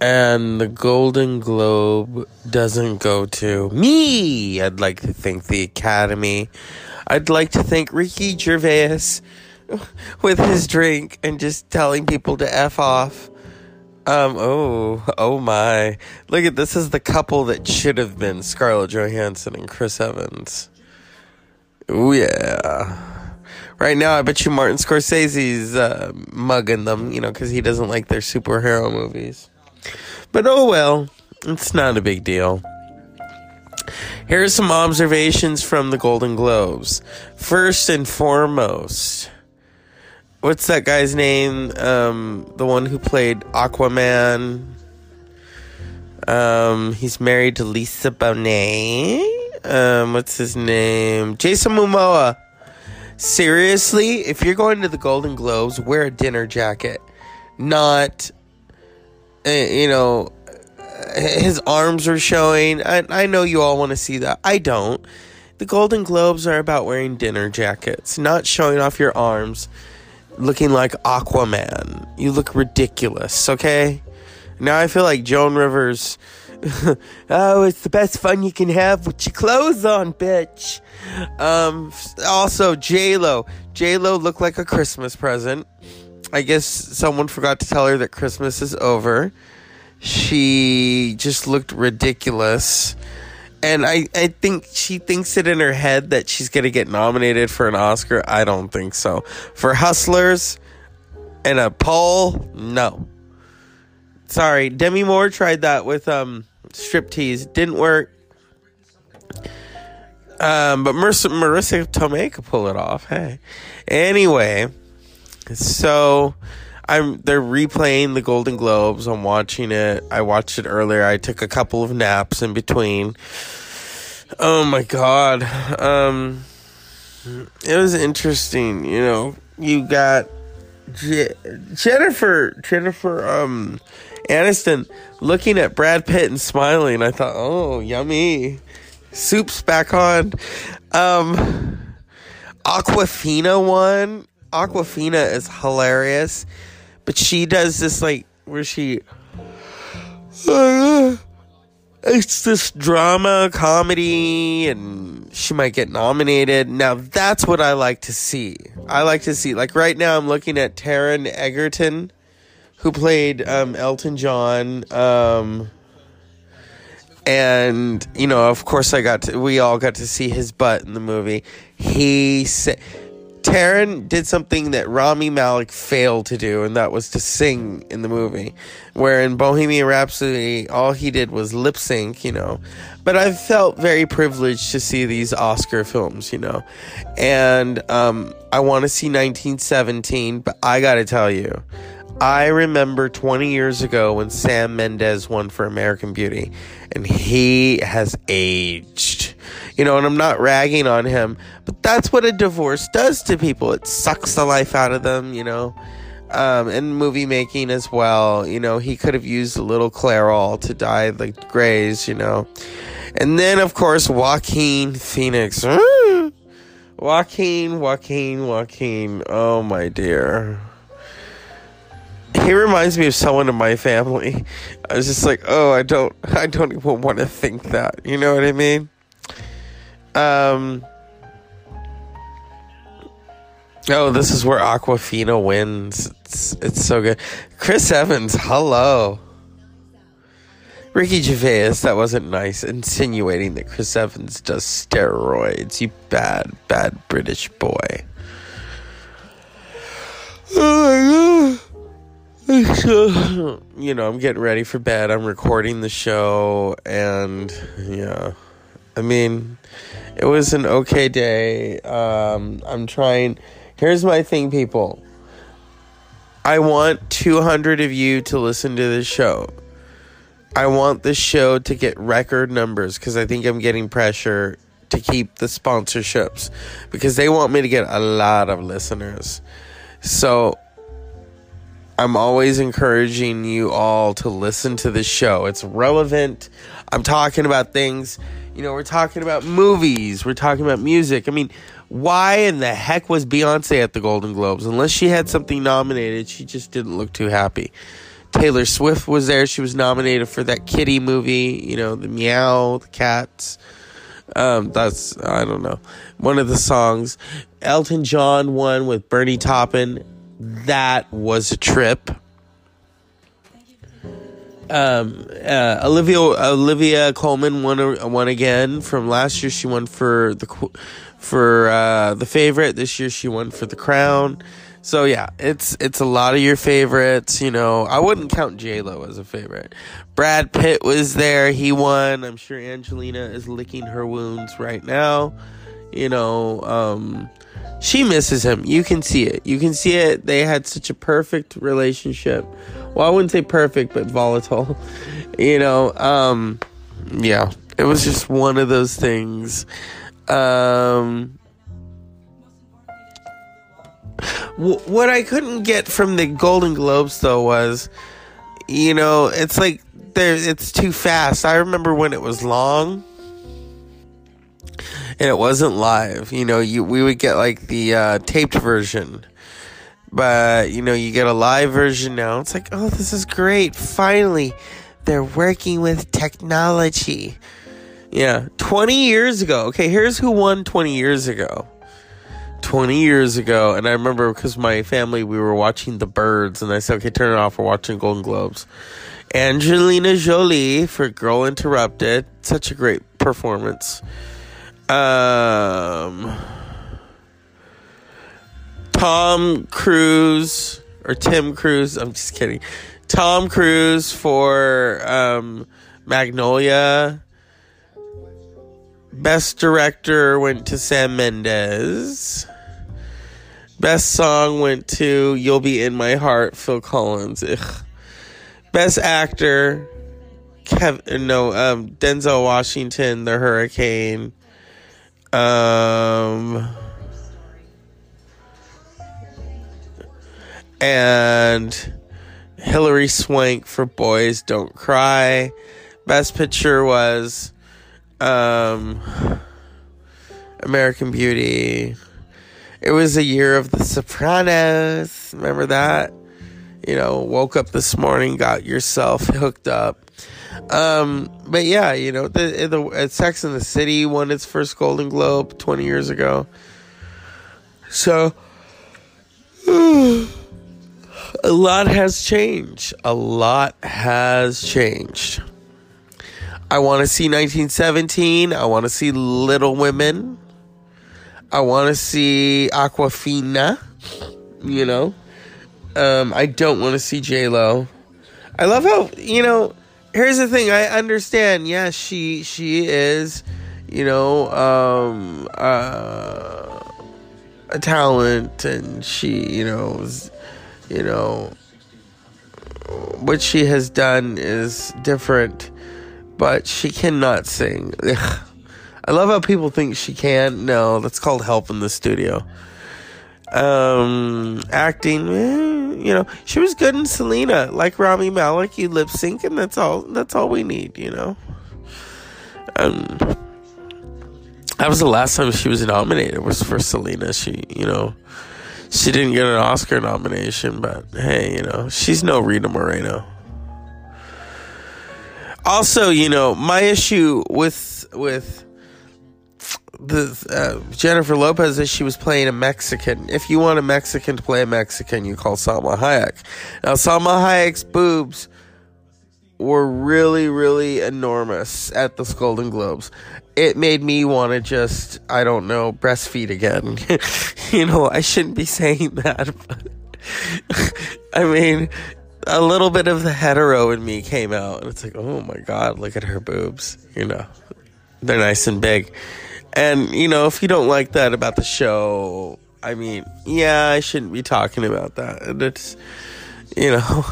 And the Golden Globe doesn't go to me. I'd like to thank the Academy. I'd like to thank Ricky Gervais with his drink and just telling people to F off. Um, oh, oh my. Look at this is the couple that should have been Scarlett Johansson and Chris Evans. Oh yeah. Right now, I bet you Martin Scorsese's uh, mugging them, you know, because he doesn't like their superhero movies. But oh well, it's not a big deal. Here are some observations from the Golden Globes. First and foremost, what's that guy's name? Um, the one who played Aquaman. Um, he's married to Lisa Bonet. Um, what's his name? Jason Momoa. Seriously, if you're going to the Golden Globes, wear a dinner jacket, not, you know, his arms are showing. I, I know you all want to see that. I don't. The Golden Globes are about wearing dinner jackets, not showing off your arms, looking like Aquaman. You look ridiculous, okay? Now I feel like Joan Rivers. oh, it's the best fun you can have with your clothes on, bitch. Um, also, J Lo. J Lo looked like a Christmas present. I guess someone forgot to tell her that Christmas is over. She just looked ridiculous. And I, I think she thinks it in her head that she's going to get nominated for an Oscar. I don't think so. For Hustlers and a poll, no. Sorry, Demi Moore tried that with um striptease. Didn't work. Um, but Marisa, Marisa Tomei could pull it off. Hey, anyway, so I'm they're replaying the Golden Globes. I'm watching it. I watched it earlier. I took a couple of naps in between. Oh my god. Um, it was interesting. You know, you got Je- Jennifer Jennifer um Aniston looking at Brad Pitt and smiling. I thought, oh, yummy. Soup's back on. Um, Awkwafina won. Awkwafina is hilarious, but she does this like where she. Uh, it's this drama comedy, and she might get nominated. Now that's what I like to see. I like to see like right now. I'm looking at Taron Egerton who played um, Elton John. Um, and you know, of course, I got to. We all got to see his butt in the movie. He said. Taron did something that Rami Malek failed to do, and that was to sing in the movie. Where in Bohemian Rhapsody, all he did was lip sync, you know. But I felt very privileged to see these Oscar films, you know. And um, I want to see 1917, but I gotta tell you, I remember 20 years ago when Sam Mendes won for American Beauty, and he has aged. You know, and I'm not ragging on him, but that's what a divorce does to people. It sucks the life out of them, you know. Um, and movie making as well. You know, he could have used a little Clairol to dye the grays, you know. And then, of course, Joaquin Phoenix. Joaquin, Joaquin, Joaquin. Oh, my dear he reminds me of someone in my family. I was just like, oh, I don't, I don't even want to think that. You know what I mean? Um. Oh, this is where Awkwafina wins. It's it's so good. Chris Evans, hello. Ricky Gervais, that wasn't nice. Insinuating that Chris Evans does steroids. You bad, bad British boy. Oh my god. You know, I'm getting ready for bed. I'm recording the show, and yeah, I mean, it was an okay day. Um, I'm trying. Here's my thing, people. I want 200 of you to listen to this show. I want this show to get record numbers because I think I'm getting pressure to keep the sponsorships because they want me to get a lot of listeners. So I'm always encouraging you all to listen to the show. It's relevant. I'm talking about things, you know, we're talking about movies, we're talking about music. I mean, why in the heck was Beyonce at the Golden Globes? Unless she had something nominated, she just didn't look too happy. Taylor Swift was there. She was nominated for that kitty movie, you know, the meow, the cats. Um, that's I don't know. One of the songs. Elton John won with Bernie Taupin. That was a trip. Um, uh, Olivia Olivia Colman won won again from last year. She won for the for uh, the favorite. This year she won for the crown. So yeah, it's it's a lot of your favorites. You know, I wouldn't count J Lo as a favorite. Brad Pitt was there. He won. I'm sure Angelina is licking her wounds right now. You know, um, she misses him. You can see it. You can see it. They had such a perfect relationship. Well, I wouldn't say perfect, but volatile. You know, um, yeah, it was just one of those things. Um, what I couldn't get from the Golden Globes though was, you know, it's like there it's too fast. I remember when it was long and it wasn't live. You know, you we would get like the uh, taped version, but you know, you get a live version now. It's like, oh, this is great! Finally, they're working with technology. Yeah, twenty years ago. Okay, here's who won twenty years ago. 20 years ago, and I remember because my family we were watching The Birds, and I said, "Okay, turn it off. We're watching Golden Globes." Angelina Jolie for Girl Interrupted, such a great performance. Um, Tom Cruise or Tim Cruise. I'm just kidding. Tom Cruise for um, Magnolia. Best director went to Sam Mendes. Best song went to You'll Be in My Heart, Phil Collins. Ugh. Best actor, Kevin, no, um, Denzel Washington, The Hurricane. Um, and Hilary Swank for Boys Don't Cry. Best picture was um, American Beauty. It was a year of The Sopranos. Remember that? You know, woke up this morning, got yourself hooked up. Um, but yeah, you know, the, the Sex in the City won its first Golden Globe 20 years ago. So, a lot has changed. A lot has changed. I want to see 1917. I want to see Little Women. I want to see Awkwafina. You know, um, I don't want to see J Lo. I love how you know here's the thing. I understand. Yes, she she is, you know, um, uh, a talent, and she, you know, is, you know, what she has done is different, but she cannot sing. I love how people think she can. No, that's called help in the studio. Um, acting. Eh you know, she was good in Selena, like Rami Malek. You lip sync, and that's all. That's all we need, you know. Um, that was the last time she was nominated. Was for Selena. She, you know, she didn't get an Oscar nomination, but hey, you know, she's no Rita Moreno. Also, you know, my issue with with the uh, Jennifer Lopez as she was playing a Mexican. If you want a Mexican to play a Mexican, you call Salma Hayek. Now, Salma Hayek's boobs were really, really enormous at the Golden Globes. It made me want to just, I don't know, breastfeed again. you know, I shouldn't be saying that, I mean, a little bit of the hetero in me came out, and it's like, oh my god, look at her boobs. You know, they're nice and big. And, you know, if you don't like that about the show, I mean, yeah, I shouldn't be talking about that. And it's, you know,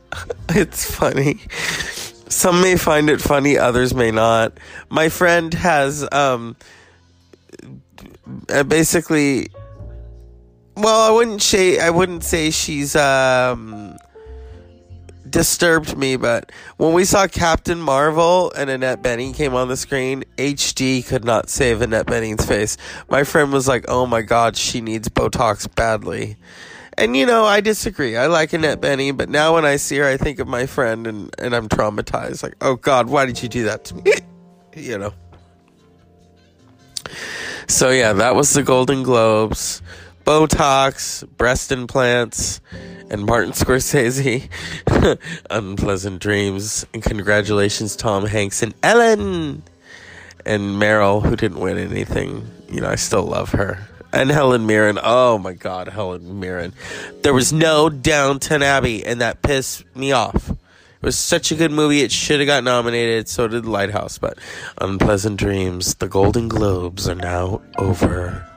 it's funny. Some may find it funny, others may not. My friend has, um, uh, basically, well, I wouldn't say, I wouldn't say she's, um, disturbed me, but when we saw Captain Marvel and Annette Bening came on the screen, HD could not save Annette Bening's face. My friend was like, "Oh my god, she needs Botox badly." And you know, I disagree. I like Annette Bening, but now when I see her, I think of my friend and, and I'm traumatized. Like, oh God, why did you do that to me? you know. So yeah, that was the Golden Globes. Botox, breast implants, and Martin Scorsese. Unpleasant dreams. And congratulations, Tom Hanks and Ellen. And Meryl, who didn't win anything. You know, I still love her. And Helen Mirren. Oh my God, Helen Mirren. There was no Downton Abbey, and that pissed me off. It was such a good movie. It should have got nominated. So did Lighthouse. But Unpleasant Dreams. The Golden Globes are now over.